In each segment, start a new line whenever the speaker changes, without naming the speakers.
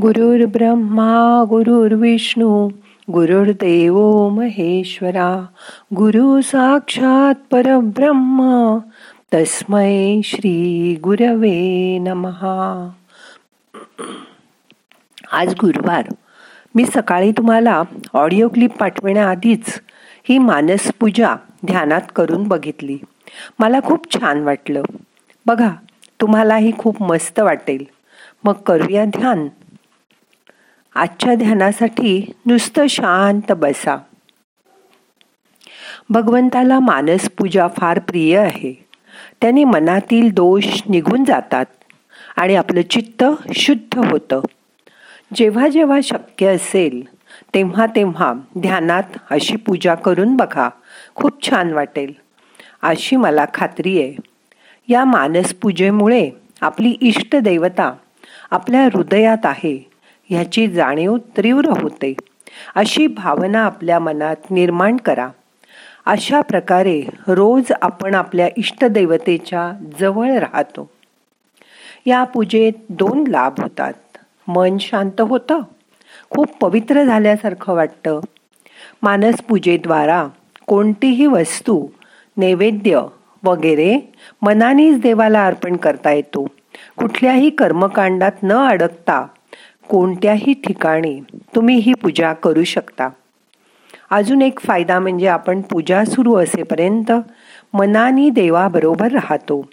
गुरुर् ब्रह्मा गुरुर्विष्णू गुरुर्देव महेश्वरा गुरु साक्षात परब्रह्म तस्मै श्री गुरवे नमहा आज गुरुवार. मी सकाळी तुम्हाला ऑडिओ क्लिप पाठविण्याआधीच ही मानस पूजा ध्यानात करून बघितली. मला खूप छान वाटलं. बघा तुम्हालाही खूप मस्त वाटेल. मग करूया ध्यान. आजच्या ध्यानासाठी नुसतं शांत बसा. भगवंताला मानस पूजा फार प्रिय आहे. त्याने मनातील दोष निघून जातात आणि आपलं चित्त शुद्ध होतं. जेव्हा जेव्हा शक्य असेल तेव्हा तेव्हा ध्यानात अशी पूजा करून बघा. खूप छान वाटेल. अशी मला खात्री आहे. या मानस पूजेमुळे आपली इष्टदैवता आपल्या हृदयात आहे. ह्याची जाणीव तीव्र होते. अशी भावना आपल्या मनात निर्माण करा. अशा प्रकारे रोज आपण आपल्या इष्टदैवतेच्या जवळ राहतो. या पूजेत दोन लाभ होतात. मन शांत होतं. खूप पवित्र झाल्यासारखं वाटतं. मानस पूजेद्वारा कोणतीही वस्तू नैवेद्य वगैरे मनानेच देवाला अर्पण करता येतो. कुठल्याही कर्मकांडात न अडकता कोणत्याही ठिकाणी तुम्ही ही पूजा करू शकता. अजून एक फायदा म्हणजे आपण पूजा सुरू असेपर्यंत मनाने देवाबरोबर राहतो.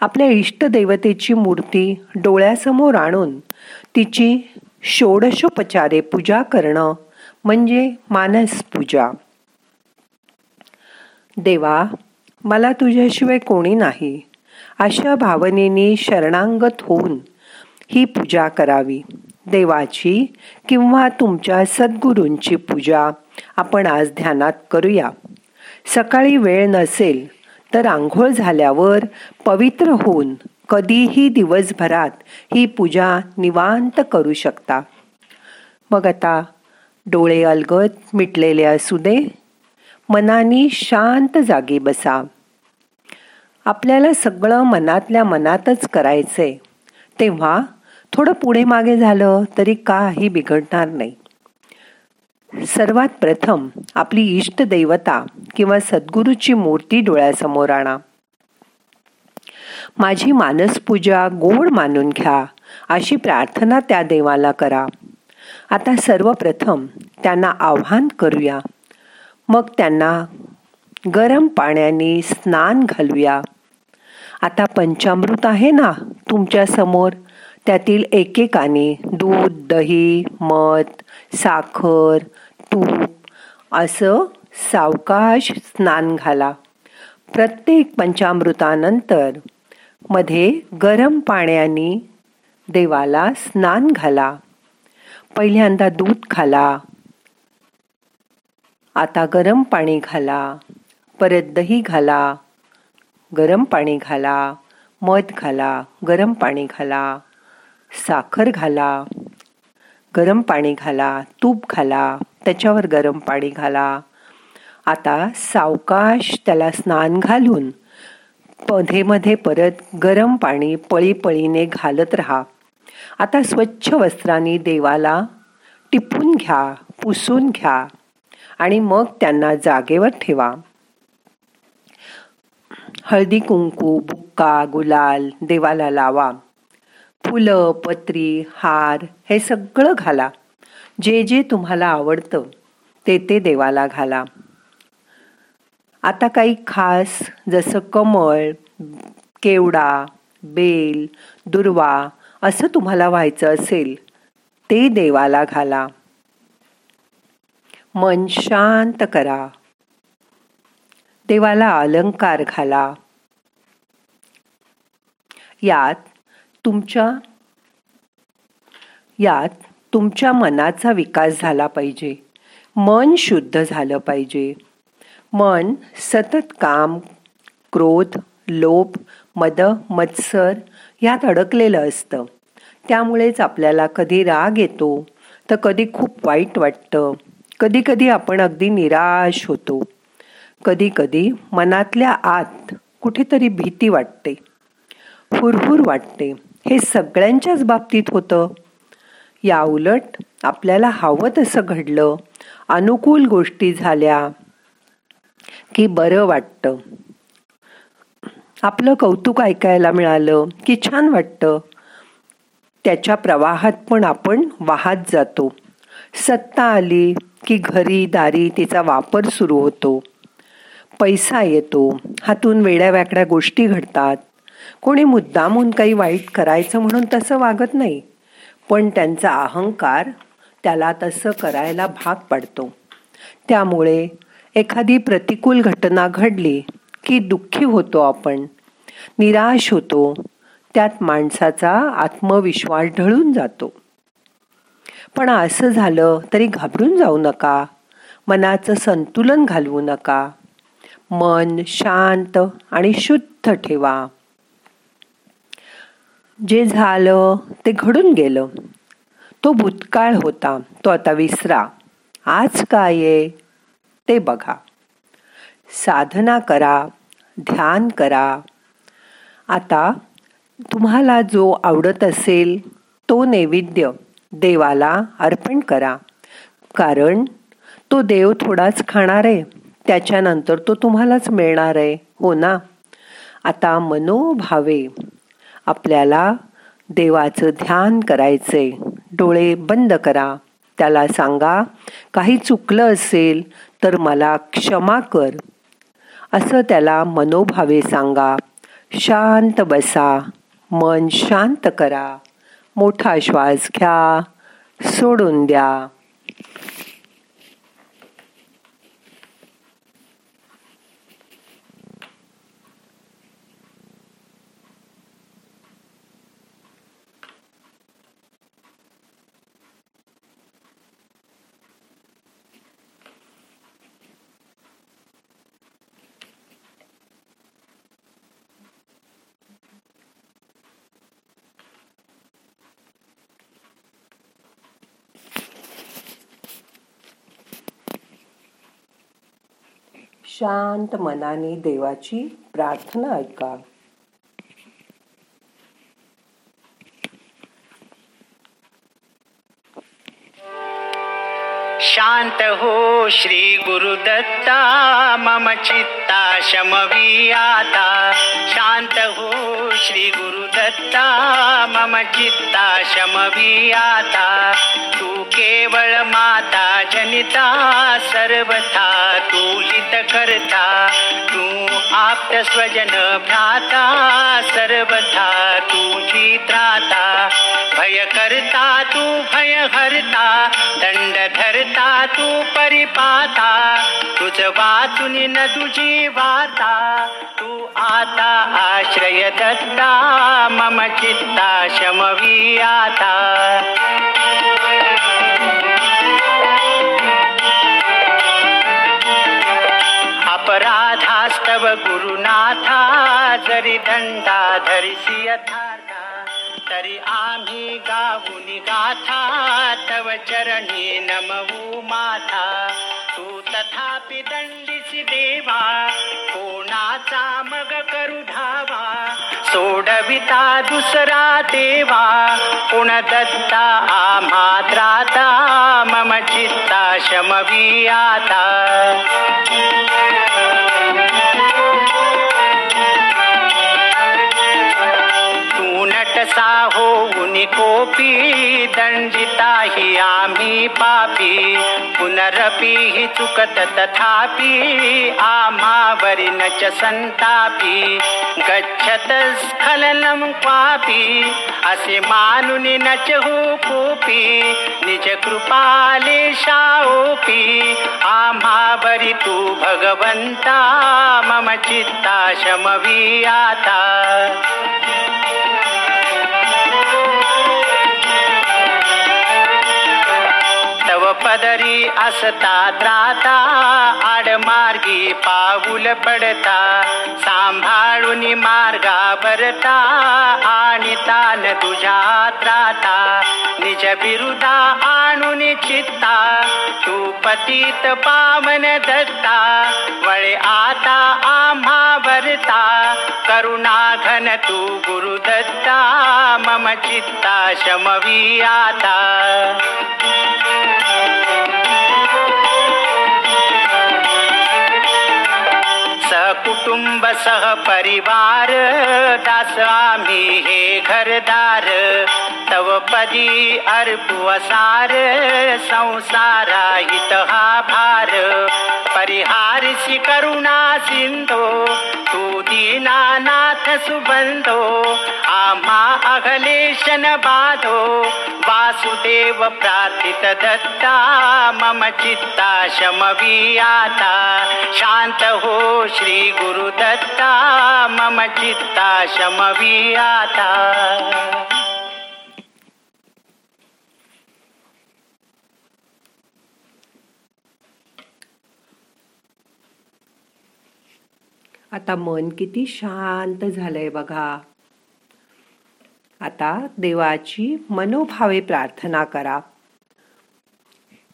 आपल्या इष्टदेवतेची मूर्ती डोळ्यासमोर आणून तिची षोडशोपचारे पूजा करणं म्हणजे मानस पूजा. देवा मला तुझ्याशिवाय कोणी नाही. अशा भावनेने शरणांगत होऊन ही पूजा करावी. देवाची किंवा तुमच्या सद्गुरूंची पूजा. आपण आज ध्यानात करूया. सकाळी वेळ नसेल तर आंघोळ झाल्यावर पवित्र होऊन कधीही दिवसभरात ही पूजा निवांत करू शकता. मग आता डोळे अलगत मिटलेले असू दे. मनानी शांत जागी बसा. आपल्याला सगळं मनातल्या मनातच करायचंय. तेव्हा थोडं पुढे मागे झालं तरी काही बिघडणार नाही. सर्वात प्रथम आपली इष्ट दैवता किंवा सद्गुरूची मूर्ती डोळ्यासमोर आणा. माझी मानसपूजा गोड मानून घ्या अशी प्रार्थना त्या देवाला करा. आता सर्वप्रथम त्यांना आव्हान करूया. मग त्यांना गरम पाण्याने स्नान घालूया. आता पंचामृत आहे ना तुमच्यासमोर? त्यातील एकेकाने दूध दही मध साखर तूप असं सावकाश स्नान घाला. प्रत्येक पंचामृतानंतरमध्ये गरम पाण्याने देवाला स्नान घाला. पहिल्यांदा दूध खाला. आता गरम पाणी घाला. परत दही घाला. गरम पाणी घाला. मध घाला. गरम पाणी घाला. साखर घाला गरम पाणी घाला तूप घाला त्याच्यावर गरम पाणी घाला. आता सावकाश त्याला स्नान घालून मध्ये मध्ये परत गरम पाणी पळीपळीने घालत राहा. आता स्वच्छ वस्त्राने देवाला टिपून घ्या पुसून घ्या आणि मग त्यांना जागेवर ठेवा. हळदी कुंकू बुक्का गुलाल देवाला लावा. फुलं पत्री हार हे सगळं घाला. जे जे तुम्हाला आवडतं ते ते देवाला घाला. आता काही खास जसं कमळ केवडा बेल दुर्वा असं तुम्हाला व्हायचं असेल ते देवाला घाला. मन शांत करा. देवाला अलंकार घाला. यात तुमच्या यात तुमच्या मनाचा विकास झाला पाहिजे. मन शुद्ध झालं पाहिजे. मन सतत काम क्रोध लोभ मद मत्सर यात अडकलेलं असतं. त्यामुळेच आपल्याला कधी राग येतो तर कधी खूप वाईट वाटतं. कधी कधी आपण अगदी निराश होतो. कधी कधी मनातल्या आत कुठेतरी भीती वाटते. हुरहुर वाटते. हे सगळ्यांच्याच बाबतीत होतं. या उलट आपल्याला हवं तसं घडलं. अनुकूल गोष्टी झाल्या की बरं वाटतं. आपलं कौतुक ऐकायला मिळालं की छान वाटतं. त्याच्या प्रवाहात पण आपण वाहत जातो. सत्ता आली की घरी दारी तिचा वापर सुरू होतो. पैसा येतो. हातून वेड्याव्याकड्या गोष्टी घडतात. कोणी मुद्दामून काही वाईट करायचं म्हणून तसं वागत नाही. पण त्यांचा अहंकार त्याला तसं करायला भाग पडतो. त्यामुळे एखादी प्रतिकूल घटना घडली की दुःखी होतो आपण. निराश होतो. त्यात माणसाचा आत्मविश्वास ढळून जातो. पण असं झालं तरी घाबरून जाऊ नका. मनाचं संतुलन घालवू नका. मन शांत आणि शुद्ध ठेवा. जे झालं ते घडून गेलं. तो भूतकाळ होता तो आता विसरा. आज काय आहे? ते बघा. साधना करा ध्यान करा. आता तुम्हाला जो आवडत असेल तो नैवेद्य देवाला अर्पण करा. कारण तो देव थोडाच खाणार आहे. त्याच्यानंतर तो तुम्हालाच मिळणार आहे. हो ना? आता मनोभावे आपल्याला देवाचं ध्यान करायचंय. डोळे बंद करा. त्याला सांगा काही चुकलं असेल तर मला क्षमा कर. असं त्याला मनोभावे सांगा. शांत बसा. मन शांत करा. मोठा श्वास घ्या. सोडून द्या. शांत मनाने देवाची प्रार्थना ऐका.
शांत हो श्री गुरुदत्ता मम चित्ता शमवी आता शांत हो श्री गुरुदत्ता मम चित्ता शमवी आता तू केवळ माता जनिता सर्वथा तू हित करता तू आप्त स्वजन भ्राता सर्वथा भय करता तू भय हरता दंड धरता तू परिपाता. तुझ वाचून न तुझी वाता. तू आता आश्रय दत्ता मम चित्ता शमवी आता अपराधास्तव गुरुनाथा जरी दंडा धरिसी यथार्थ. तरी आम्ही गाऊनी गाथा तव चरणी नमवू माथा. तू तथापि दंडिसी देवा कोणाचा मग करू धावा? सोडविता दुसरा देवा पुण दत्ता आम्हा त्राता मम चित्ता शमवी आता. आम्ही कोपी दंडिता हि आम्ही पापी. पुनरपी हि चुकत तथापि आम्हावरी न च संतापी. गच्छत स्खलनम क्वापी असे मानुनि न च हो कोपी. निज कृपाले शाओपी आम्हावरी तू भगवंता मम चित्ता शमवी आता. पदरी असता त्राता आडमार्गी पाऊल पडता सांभाळून मार्गा बरता आणि तुझ्या त्राता. निज बिरुदा आणून चित्ता तू पतित पावन दत्ता. वळे आता आम्हा वरता करुणा घन तू गुरुदत्ता मम चित्ता शमवी आता. कुटुंब सह परिवार दास आम्ही हे घरदार तव पदी अर्पुवसार संसारा हित हा भार. परिहारसि करुणा सिंधो तू दीनानाथ सुबंधो आम्हा अघलेशन बाधो. वासुदेव प्रार्थित दत्ता मम चित्ता शमवी आता शांत हो श्री गुरुदत्ता मम चित्ता शमवियाता आता
आता मन किती शांत झालंय बघा. आता देवाची मनोभावे प्रार्थना करा.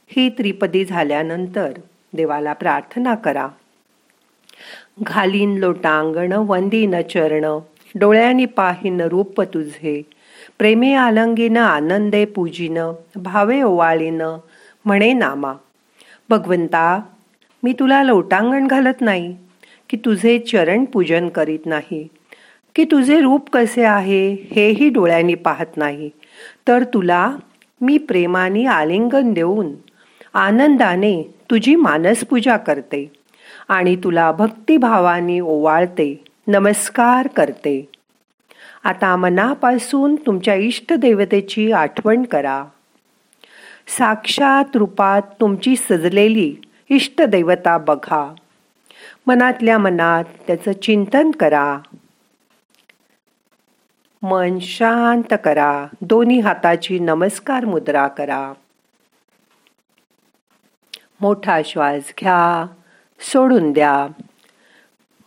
ही त्रिपदी झाल्यानंतर देवाला प्रार्थना करा. घालीन लोटांगण वंदीन चरण डोळ्यांनी पाहिन रूप तुझे. प्रेमे आलंगीन आनंदे पूजिन भावे ओवाळीन म्हणे नामा. भगवंता मी तुला लोटांगण घालत नाही की तुझे चरण पूजन करीत नाही. की तुझे रूप कसे आहे हेही डोळ्यांनी पाहत नाही. तर तुला मी प्रेमाने आलिंगन देऊन आनंदाने तुझी मानसपूजा करते. आणि तुला भक्तिभावाने ओवाळते. नमस्कार करते. आता मनापासून तुमच्या इष्टदेवतेची आठवण करा. साक्षात रूपात तुमची सजलेली इष्टदेवता बघा. मनातल्या मनात त्याचं चिंतन करा. मन शांत करा. दोन्ही हाताची नमस्कार मुद्रा करा. मोठा श्वास घ्या. सोडून द्या.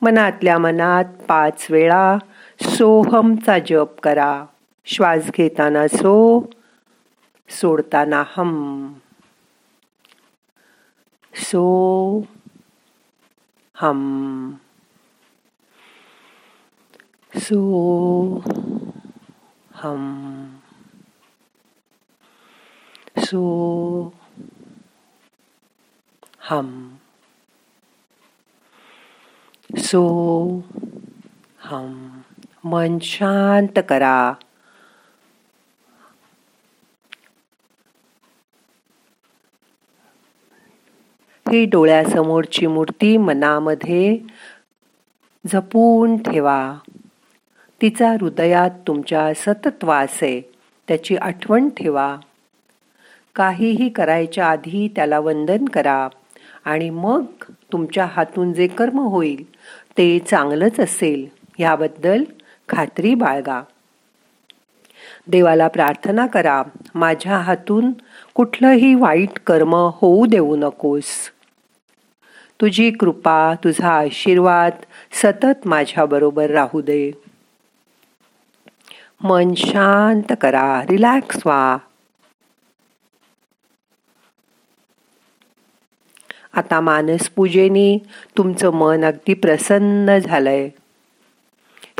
मनातल्या मनात पाच वेळा सोहमचा जप करा. श्वास घेताना सो सोडताना हम. सो हम. सो हम. सो हम. सो हम मन शांत करा. ही डोळ्यासमोरची मूर्ती मनामध्ये जपून ठेवा. तिचा हृदयात तुमच्या सतत वास आहे त्याची आठवण ठेवा. काहीही करायच्या आधी त्याला वंदन करा आणि मग तुमच्या हातून जे कर्म होईल ते चांगलंच असेल याबद्दल खात्री बाळगा. देवाला प्रार्थना करा माझ्या हातून कुठलंही वाईट कर्म होऊ देऊ नकोस. तुझी कृपा तुझा आशीर्वाद सतत माझ्याबरोबर राहू दे. मन शांत करा रिलॅक्स व्हा. आता मानसपूजेनी तुमचं मन अगदी प्रसन्न झालंय.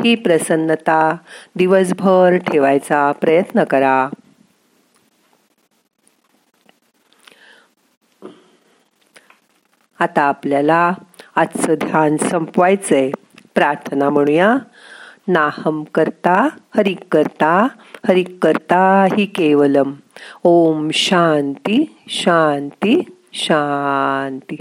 ही प्रसन्नता दिवसभर ठेवायचा प्रयत्न करा. आता आपल्याला आजचं ध्यान संपवायचंय. प्रार्थना म्हणूया. नाहम करता हरिक करता हरिक करता हि केवलम. ओम शांती शांती. शांती.